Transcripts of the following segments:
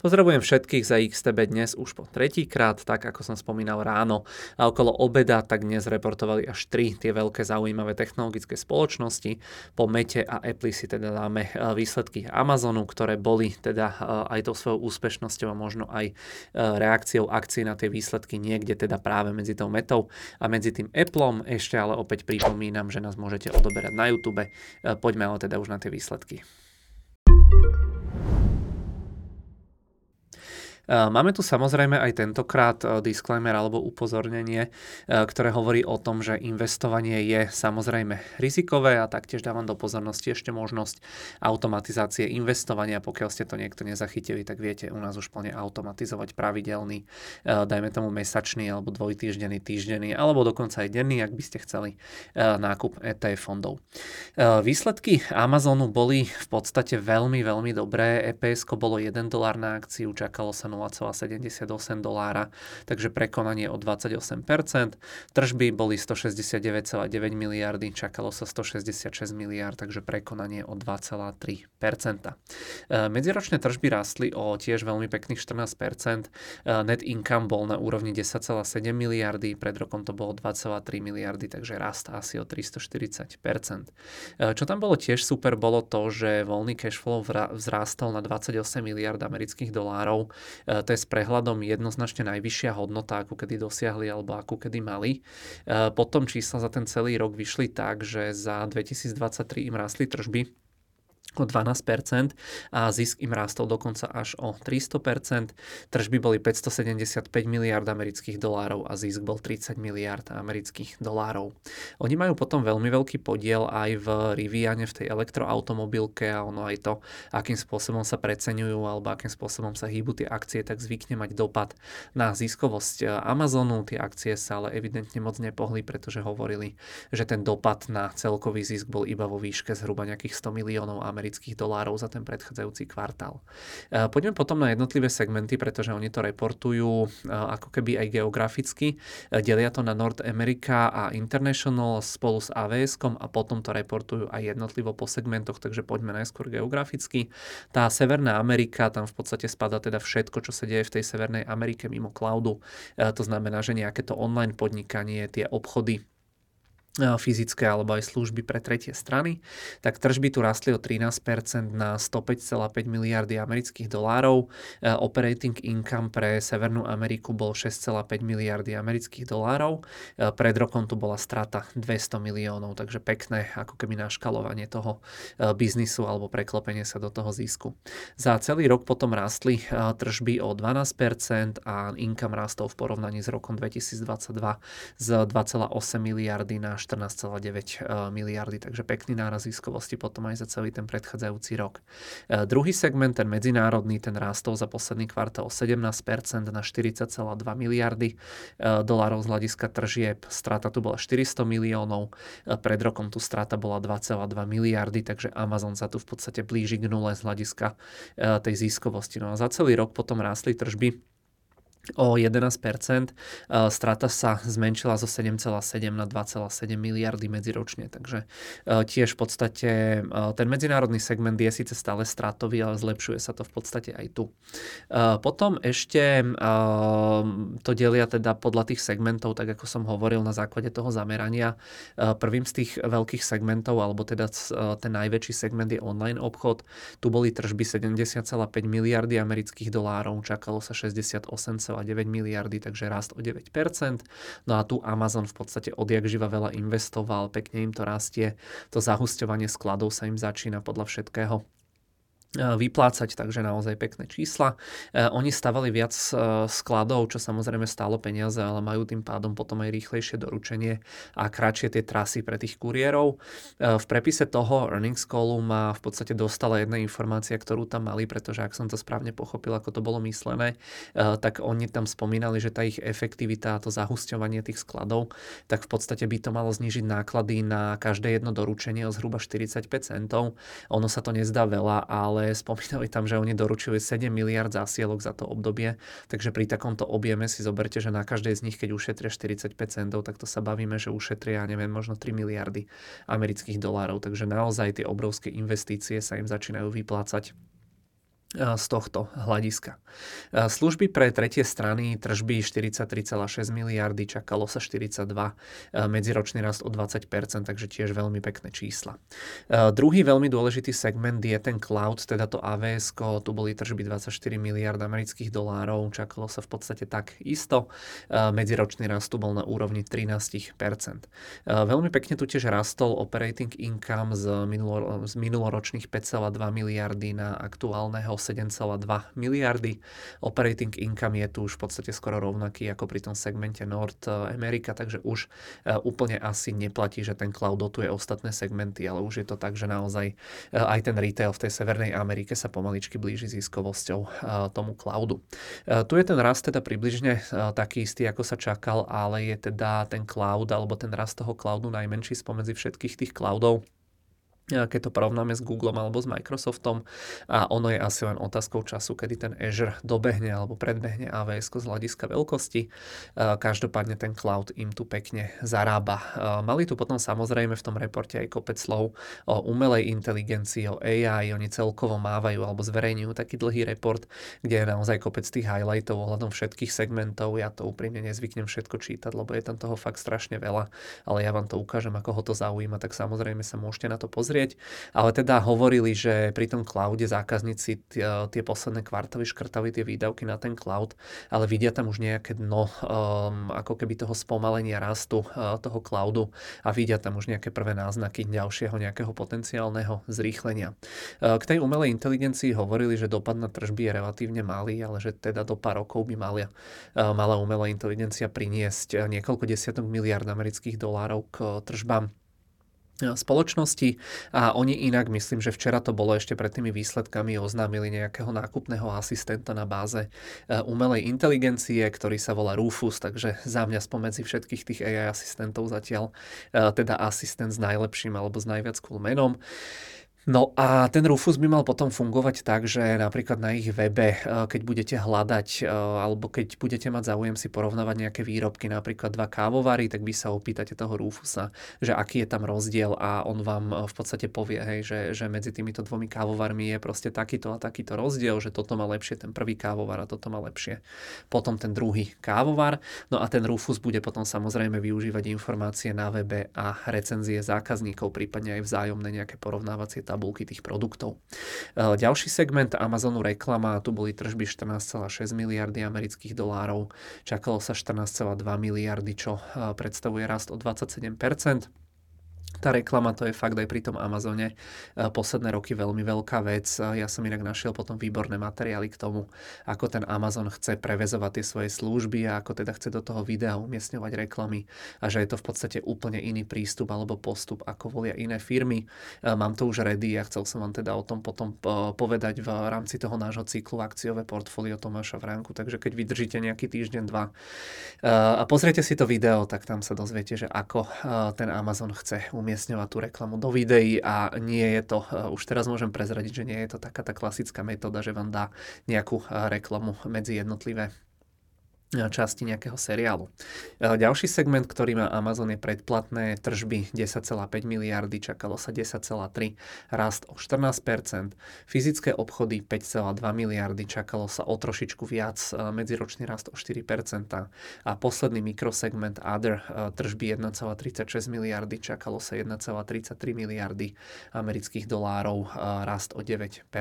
Pozdravujem všetkých za XTB dnes už po tretíkrát, tak ako som spomínal ráno. A okolo obeda tak dnes reportovali až tri tie veľké zaujímavé technologické spoločnosti. Po Mete a Apple si teda dáme e, výsledky Amazonu, ktoré boli teda e, aj tou svojou úspešnosťou a možno aj e, reakciou akcií na tie výsledky niekde teda práve medzi tou Metou a medzi tým Appleom. Ešte ale opäť pripomínam, že nás môžete odoberať na YouTube. Poďme ale teda už na tie výsledky. Máme tu samozrejme aj tentokrát e, disclaimer alebo upozornenie, e, ktoré hovorí o tom, že investovanie je samozrejme rizikové a taktiež dávam do pozornosti ešte možnosť automatizácie investovania. Pokiaľ ste to niekto nezachytili, tak viete u nás už plne automatizovať pravidelný, e, dajme tomu mesačný alebo dvojtýždenný, týždenný alebo dokonca aj denný, ak by ste chceli nákup ETF fondov. Výsledky Amazonu boli v podstate veľmi, veľmi dobré. EPS bolo 1 dolár na akciu, čakalo sa 0,78 dolára, takže prekonanie o 28%. Tržby boli 169,9 miliardy, čakalo sa 166 miliard, takže prekonanie o 2,3%. E, medziročné tržby rástli o tiež veľmi pekných 14%. E, net income bol na úrovni 10,7 miliardy, pred rokom to bolo 2,3 miliardy, takže rast asi o 340%. E, čo tam bolo tiež super, bolo to, že voľný cash flow vzrástol na 28 miliard amerických dolárov, to je s prehľadom jednoznačne najvyššia hodnota, ako kedy dosiahli alebo ako kedy mali. E, potom čísla za ten celý rok vyšli tak, že za 2023 im rastli tržby o 12% a zisk im rástol dokonca až o 300%. Tržby boli 575 miliard amerických dolárov a zisk bol 30 miliard amerických dolárov. Oni majú potom veľmi veľký podiel aj v Riviane, v tej elektroautomobilke a ono aj to, akým spôsobom sa preceňujú alebo akým spôsobom sa hýbu tie akcie, tak zvykne mať dopad na ziskovosť Amazonu. Tie akcie sa ale evidentne moc nepohli, pretože hovorili, že ten dopad na celkový zisk bol iba vo výške zhruba nejakých 100 miliónov amerických dolárov za ten predchádzajúci kvartál. E, poďme potom na jednotlivé segmenty, pretože oni to reportujú e, ako keby aj geograficky. E, delia to na North America a International spolu s avs a potom to reportujú aj jednotlivo po segmentoch, takže poďme najskôr geograficky. Tá Severná Amerika, tam v podstate spada teda všetko, čo sa deje v tej Severnej Amerike mimo cloudu. To znamená, že nejaké to online podnikanie, tie obchody, fyzické alebo aj služby pre tretie strany, tak tržby tu rastli o 13% na 105,5 miliardy amerických dolárov. Operating income pre Severnú Ameriku bol 6,5 miliardy amerických dolárov. Pred rokom tu bola strata 200 miliónov, takže pekné ako keby naškalovanie toho biznisu alebo preklopenie sa do toho zisku. Za celý rok potom rastli tržby o 12% a income rastol v porovnaní s rokom 2022 z 2,8 miliardy na 14,9 eh, miliardy, takže pekný náraz ziskovosti potom aj za celý ten predchádzajúci rok. Eh, druhý segment, ten medzinárodný, ten rástol za posledný kvartál 17% na 40,2 miliardy eh, dolárov z hľadiska tržieb. Strata tu bola 400 miliónov, pred rokom tu strata bola 2,2 miliardy, takže Amazon sa tu v podstate blíži k nule z hľadiska tej ziskovosti. No a za celý rok potom rástli tržby o 11%. Strata sa zmenšila zo 7,7 na 2,7 miliardy medziročne, takže e, tiež v podstate e, ten medzinárodný segment je síce stále stratový, ale zlepšuje sa to v podstate aj tu. E, potom ešte to delia teda podľa tých segmentov, tak ako som hovoril na základe toho zamerania. Prvým z tých veľkých segmentov, alebo teda ten najväčší segment je online obchod. Tu boli tržby 70,5 miliardy amerických dolárov, čakalo sa 68 1,9 miliardy, takže rast o 9%. No a tu Amazon v podstate odjak živa veľa investoval, pekne im to rastie, to zahusťovanie skladov sa im začína podľa všetkého vyplácať, takže naozaj pekné čísla. E, oni stavali viac e, skladov, čo samozrejme stálo peniaze, ale majú tým pádom potom aj rýchlejšie doručenie a kratšie tie trasy pre tých kuriérov. V prepise toho earnings callu ma v podstate dostala jedna informácia, ktorú tam mali, pretože ak som to správne pochopil, ako to bolo myslené, tak oni tam spomínali, že tá ich efektivita a to zahusťovanie tých skladov, tak v podstate by to malo znížiť náklady na každé jedno doručenie o zhruba 45 centov. Ono sa to nezdá veľa, ale ale spomínali tam, že oni doručili 7 miliard zásielok za to obdobie, takže pri takomto objeme si zoberte, že na každej z nich, keď ušetria 45 centov, tak to sa bavíme, že ušetria, neviem, možno 3 miliardy amerických dolárov, takže naozaj tie obrovské investície sa im začínajú vyplácať z tohto hľadiska. Služby pre tretie strany tržby 43,6 miliardy, čakalo sa 42, medziročný rast o 20%, takže tiež veľmi pekné čísla. Druhý veľmi dôležitý segment je ten cloud, teda to AWS, tu boli tržby 24 miliard amerických dolárov, čakalo sa v podstate tak isto, medziročný rast tu bol na úrovni 13%. Veľmi pekne tu tiež rastol operating income z, z minuloročných 5,2 miliardy na aktuálneho 7,2 miliardy. Operating income je tu už v podstate skoro rovnaký ako pri tom segmente North America, takže už e, úplne asi neplatí, že ten cloud dotuje ostatné segmenty, ale už je to tak, že naozaj e, aj ten retail v tej Severnej Amerike sa pomaličky blíži ziskovosťou tomu cloudu. Tu je ten rast teda približne taký istý, ako sa čakal, ale je teda ten cloud alebo ten rast toho cloudu najmenší spomedzi všetkých tých cloudov keď to porovnáme s Googlem alebo s Microsoftom a ono je asi len otázkou času, kedy ten Azure dobehne alebo predbehne AWS z hľadiska veľkosti. Každopádne ten cloud im tu pekne zarába. Mali tu potom samozrejme v tom reporte aj kopec slov o umelej inteligencii, o AI, oni celkovo mávajú alebo zverejňujú taký dlhý report, kde je naozaj kopec tých highlightov ohľadom všetkých segmentov. Ja to úprimne nezvyknem všetko čítať, lebo je tam toho fakt strašne veľa, ale ja vám to ukážem, ako ho to zaujíma, tak samozrejme sa môžete na to pozrieť pozrieť, ale teda hovorili, že pri tom cloude zákazníci tie, tie posledné kvartály škrtali tie výdavky na ten cloud, ale vidia tam už nejaké dno um, ako keby toho spomalenia rastu uh, toho cloudu a vidia tam už nejaké prvé náznaky ďalšieho nejakého potenciálneho zrýchlenia. Uh, k tej umelej inteligencii hovorili, že dopad na tržby je relatívne malý, ale že teda do pár rokov by mali, uh, mala umelá inteligencia priniesť niekoľko desiatok miliard amerických dolárov k tržbám spoločnosti a oni inak, myslím, že včera to bolo ešte pred tými výsledkami, oznámili nejakého nákupného asistenta na báze e, umelej inteligencie, ktorý sa volá Rufus, takže za mňa spomedzi všetkých tých AI asistentov zatiaľ e, teda asistent s najlepším alebo s najviac cool menom. No a ten Rufus by mal potom fungovať tak, že napríklad na ich webe, eh, keď budete hľadať eh, alebo keď budete mať záujem si porovnávať nejaké výrobky, napríklad dva kávovary, tak by sa opýtate toho Rufusa, že aký je tam rozdiel a on vám eh, v podstate povie, hej, že, že medzi týmito dvomi kávovarmi je proste takýto a takýto rozdiel, že toto má lepšie ten prvý kávovar a toto má lepšie potom ten druhý kávovar. No a ten Rufus bude potom samozrejme využívať informácie na webe a recenzie zákazníkov, prípadne aj vzájomné nejaké porovnávacie tabulky tých produktov. E, ďalší segment Amazonu reklama, tu boli tržby 14,6 miliardy amerických dolárov, čakalo sa 14,2 miliardy, čo e, predstavuje rast o 27% tá reklama to je fakt aj pri tom Amazone e, posledné roky veľmi veľká vec. Ja som inak našiel potom výborné materiály k tomu, ako ten Amazon chce prevezovať tie svoje služby a ako teda chce do toho videa umiestňovať reklamy a že je to v podstate úplne iný prístup alebo postup, ako volia iné firmy. E, mám to už ready a chcel som vám teda o tom potom e, povedať v rámci toho nášho cyklu akciové portfólio Tomáša Vránku, takže keď vydržíte nejaký týždeň, dva a pozriete si to video, tak tam sa dozviete, že ako ten Amazon chce umiestňovať umiestňovať tú reklamu do videí a nie je to, eh, už teraz môžem prezradiť, že nie je to taká tá klasická metóda, že vám dá nejakú eh, reklamu medzi jednotlivé časti nejakého seriálu. Ďalší segment, ktorý má Amazon je predplatné tržby 10,5 miliardy, čakalo sa 10,3, rast o 14%, fyzické obchody 5,2 miliardy, čakalo sa o trošičku viac, medziročný rast o 4% a posledný mikrosegment Other tržby 1,36 miliardy, čakalo sa 1,33 miliardy amerických dolárov, rast o 9%.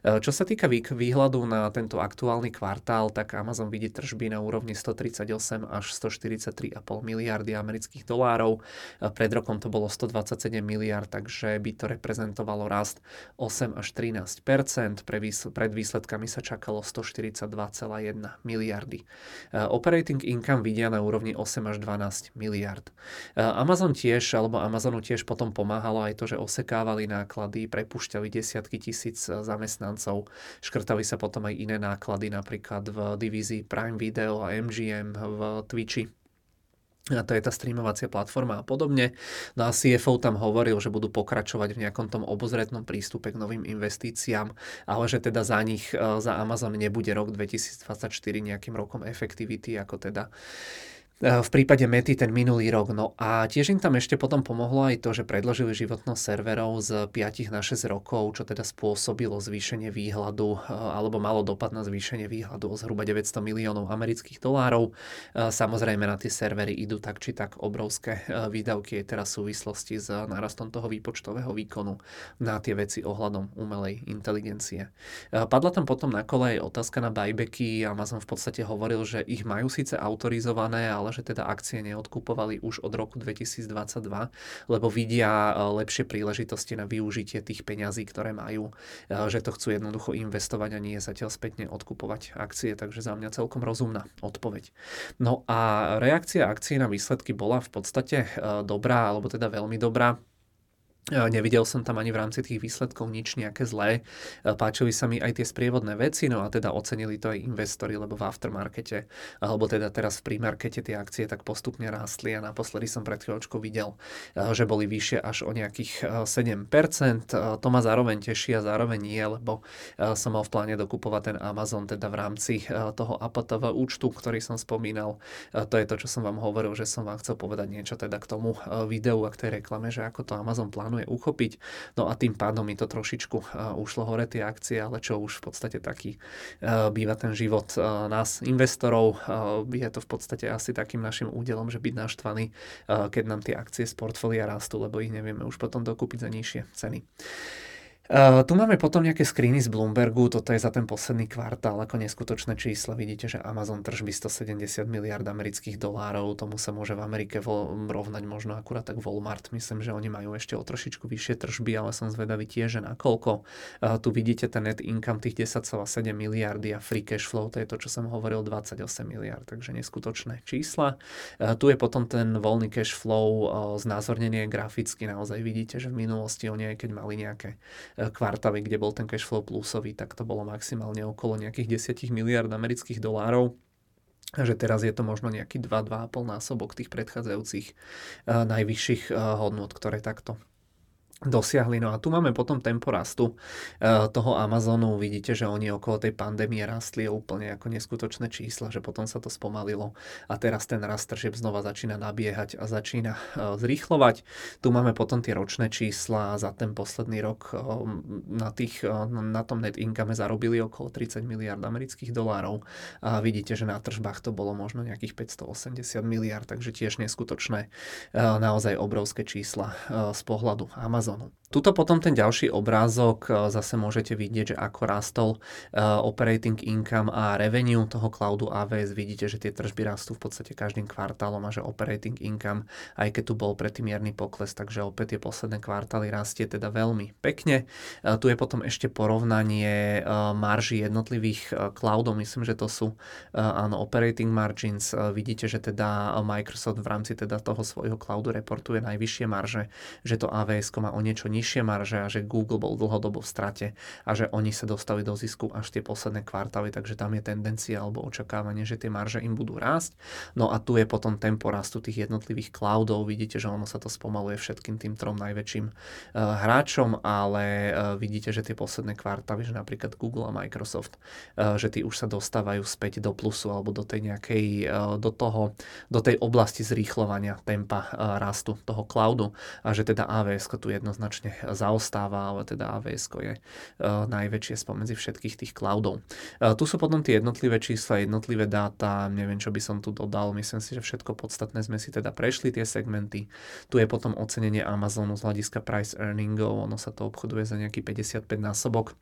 Čo sa týka výhľadu na tento aktuálny kvartál, tak Amazon vidí tržby tržby na úrovni 138 až 143,5 miliardy amerických dolárov. Pred rokom to bolo 127 miliard, takže by to reprezentovalo rast 8 až 13 Pre Pred výsledkami sa čakalo 142,1 miliardy. Operating income vidia na úrovni 8 až 12 miliard. Amazon tiež, alebo Amazonu tiež potom pomáhalo aj to, že osekávali náklady, prepušťali desiatky tisíc zamestnancov, škrtali sa potom aj iné náklady, napríklad v divízii Prime video a MGM v Twitchi. A to je tá streamovacia platforma a podobne. No a CFO tam hovoril, že budú pokračovať v nejakom tom obozretnom prístupe k novým investíciám, ale že teda za nich, e, za Amazon nebude rok 2024 nejakým rokom efektivity, ako teda v prípade Mety ten minulý rok. No a tiež im tam ešte potom pomohlo aj to, že predložili životnosť serverov z 5 na 6 rokov, čo teda spôsobilo zvýšenie výhľadu, alebo malo dopad na zvýšenie výhľadu o zhruba 900 miliónov amerických dolárov. Samozrejme na tie servery idú tak či tak obrovské výdavky aj teraz v súvislosti s narastom toho výpočtového výkonu na tie veci ohľadom umelej inteligencie. Padla tam potom na kole aj otázka na buybacky. Amazon v podstate hovoril, že ich majú síce autorizované, že teda akcie neodkupovali už od roku 2022, lebo vidia e, lepšie príležitosti na využitie tých peňazí, ktoré majú, e, že to chcú jednoducho investovať a nie zatiaľ spätne odkupovať akcie, takže za mňa celkom rozumná odpoveď. No a reakcia akcií na výsledky bola v podstate e, dobrá, alebo teda veľmi dobrá. Nevidel som tam ani v rámci tých výsledkov nič nejaké zlé. Páčili sa mi aj tie sprievodné veci, no a teda ocenili to aj investori, lebo v aftermarkete, alebo teda teraz v prímarkete tie akcie tak postupne rástli a naposledy som pred chvíľočkou videl, že boli vyššie až o nejakých 7%. To ma zároveň teší a zároveň nie, lebo som mal v pláne dokupovať ten Amazon teda v rámci toho APTV účtu, ktorý som spomínal. To je to, čo som vám hovoril, že som vám chcel povedať niečo teda k tomu videu a k tej reklame, že ako to Amazon plánuje plánuje uchopiť. No a tým pádom mi to trošičku uh, ušlo hore tie akcie, ale čo už v podstate taký uh, býva ten život uh, nás investorov. Je to v podstate asi takým našim údelom, že byť naštvaný, keď nám tie akcie z portfólia rastú, lebo ich nevieme už potom dokúpiť za nižšie ceny. Uh, tu máme potom nejaké screeny z Bloombergu, toto je za ten posledný kvartál ako neskutočné čísla. Vidíte, že Amazon tržby 170 miliard amerických dolárov, tomu sa môže v Amerike rovnať možno akurát tak Walmart. Myslím, že oni majú ešte o trošičku vyššie tržby, ale som zvedavý tiež, že nakoľko. Uh, tu vidíte ten net income tých 10,7 miliardy a free cash flow, to je to, čo som hovoril, 28 miliard, takže neskutočné čísla. Uh, tu je potom ten voľný cash flow, znázornenie graficky, naozaj vidíte, že v minulosti oni aj keď mali nejaké kvartály, kde bol ten cash flow plusový, tak to bolo maximálne okolo nejakých 10 miliard amerických dolárov. Že teraz je to možno nejaký 2-2,5 násobok tých predchádzajúcich uh, najvyšších uh, hodnot, ktoré takto dosiahli. No a tu máme potom tempo rastu uh, toho Amazonu. Vidíte, že oni okolo tej pandémie rastli úplne ako neskutočné čísla, že potom sa to spomalilo a teraz ten rast tržieb znova začína nabiehať a začína uh, zrýchlovať. Tu máme potom tie ročné čísla za ten posledný rok uh, na, tých, na tom net income zarobili okolo 30 miliard amerických dolárov a vidíte, že na tržbách to bolo možno nejakých 580 miliard, takže tiež neskutočné, naozaj obrovské čísla z pohľadu Amazon Amazonu. Tuto potom ten ďalší obrázok e, zase môžete vidieť, že ako rastol uh, operating income a revenue toho cloudu AWS. Vidíte, že tie tržby rastú v podstate každým kvartálom a že operating income, aj keď tu bol predtým mierny pokles, takže opäť tie posledné kvartály rastie teda veľmi pekne. Uh, tu je potom ešte porovnanie marží jednotlivých cloudov. Myslím, že to sú áno, operating margins. Vidíte, že teda Microsoft v rámci teda toho svojho cloudu reportuje najvyššie marže, že to AWS má o niečo nižšie marže a že Google bol dlhodobo v strate a že oni sa dostali do zisku až tie posledné kvartály, takže tam je tendencia alebo očakávanie, že tie marže im budú rásť. No a tu je potom tempo rastu tých jednotlivých cloudov. Vidíte, že ono sa to spomaluje všetkým tým trom najväčším uh, hráčom, ale uh, vidíte, že tie posledné kvartály, že napríklad Google a Microsoft, uh, že tí už sa dostávajú späť do plusu alebo do tej nejakej, do toho, do tej oblasti zrýchlovania tempa rastu toho cloudu a že teda AWS tu jednoznačne zaostáva, ale teda AWS je uh, najväčšie spomedzi všetkých tých cloudov. Uh, tu sú potom tie jednotlivé čísla, jednotlivé dáta, neviem, čo by som tu dodal, myslím si, že všetko podstatné sme si teda prešli tie segmenty. Tu je potom ocenenie Amazonu z hľadiska price earningov, ono sa to obchoduje za nejaký 55 násobok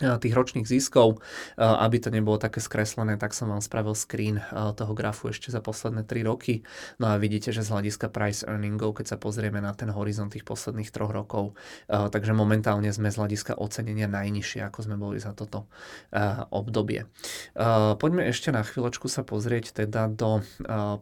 tých ročných ziskov. Aby to nebolo také skreslené, tak som vám spravil screen toho grafu ešte za posledné 3 roky. No a vidíte, že z hľadiska price earningov, keď sa pozrieme na ten horizont tých posledných troch rokov, takže momentálne sme z hľadiska ocenenia najnižšie, ako sme boli za toto obdobie. Poďme ešte na chvíľočku sa pozrieť teda do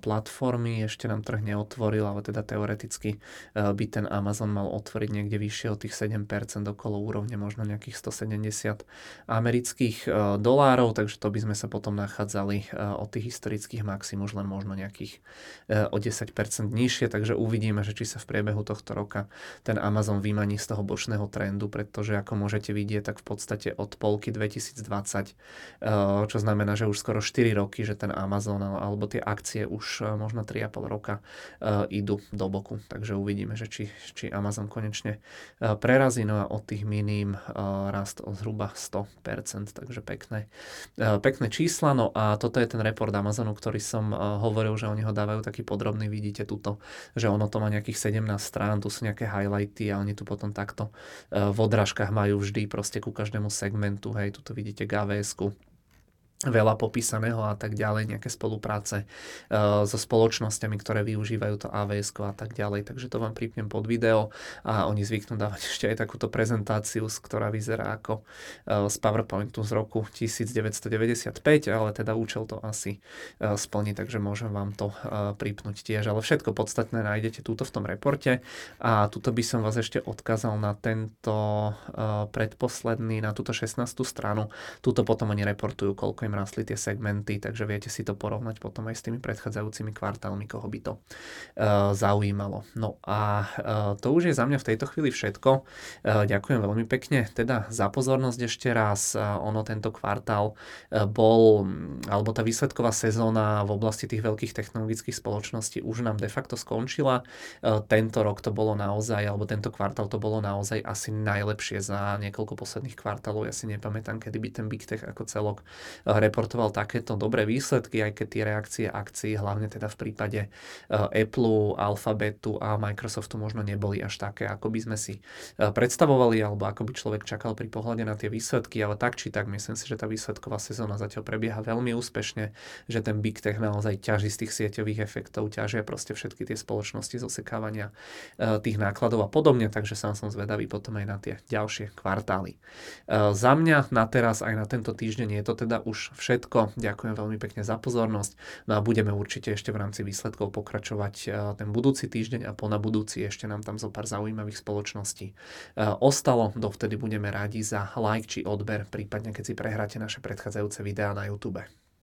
platformy. Ešte nám trh neotvoril, ale teda teoreticky by ten Amazon mal otvoriť niekde vyššie od tých 7% okolo úrovne možno nejakých 170 amerických dolárov, takže to by sme sa potom nachádzali od tých historických maxim už len možno nejakých o 10% nižšie, takže uvidíme, že či sa v priebehu tohto roka ten Amazon vymaní z toho bočného trendu, pretože ako môžete vidieť, tak v podstate od polky 2020, čo znamená, že už skoro 4 roky, že ten Amazon alebo tie akcie už možno 3,5 roka idú do boku, takže uvidíme, že či, či Amazon konečne prerazí, no a od tých miním rast o zhruba 100%, takže pekné, pekné čísla, no a toto je ten report Amazonu, ktorý som hovoril, že oni ho dávajú taký podrobný, vidíte tuto, že ono to má nejakých 17 strán, tu sú nejaké highlighty a oni tu potom takto v odrážkach majú vždy proste ku každému segmentu, hej, tuto vidíte GVS-ku, veľa popísaného a tak ďalej, nejaké spolupráce uh, so spoločnosťami, ktoré využívajú to AWS a tak ďalej. Takže to vám pripnem pod video a oni zvyknú dávať ešte aj takúto prezentáciu, ktorá vyzerá ako uh, z PowerPointu z roku 1995, ale teda účel to asi uh, splní, takže môžem vám to pripnúť tiež. Ale všetko podstatné nájdete túto v tom reporte a tuto by som vás ešte odkázal na tento predposledný, na túto 16. stranu. Tuto potom oni reportujú, koľko im rastli tie segmenty, takže viete si to porovnať potom aj s tými predchádzajúcimi kvartálmi, koho by to uh, zaujímalo. No a uh, to už je za mňa v tejto chvíli všetko. Uh, ďakujem veľmi pekne teda za pozornosť ešte raz. Uh, ono tento kvartál uh, bol, alebo tá výsledková sezóna v oblasti tých veľkých technologických spoločností už nám de facto skončila. Uh, tento rok to bolo naozaj, alebo tento kvartál to bolo naozaj asi najlepšie za niekoľko posledných kvartálov. Ja si nepamätám, kedy by ten Big Tech ako celok reportoval takéto dobré výsledky, aj keď tie reakcie akcií, hlavne teda v prípade eh, Apple, Alphabetu a Microsoftu možno neboli až také, ako by sme si eh, predstavovali, alebo ako by človek čakal pri pohľade na tie výsledky, ale tak či tak myslím si, že tá výsledková sezóna zatiaľ prebieha veľmi úspešne, že ten Big Tech naozaj ťaží z tých sieťových efektov, ťažia proste všetky tie spoločnosti z osekávania eh, tých nákladov a podobne, takže sám som zvedavý potom aj na tie ďalšie kvartály. Za mňa na teraz aj na tento týždeň je to teda už všetko. Ďakujem veľmi pekne za pozornosť. No a budeme určite ešte v rámci výsledkov pokračovať e, ten budúci týždeň a po na budúci ešte nám tam zo pár zaujímavých spoločností e, ostalo. Dovtedy budeme rádi za like či odber, prípadne keď si prehráte naše predchádzajúce videá na YouTube.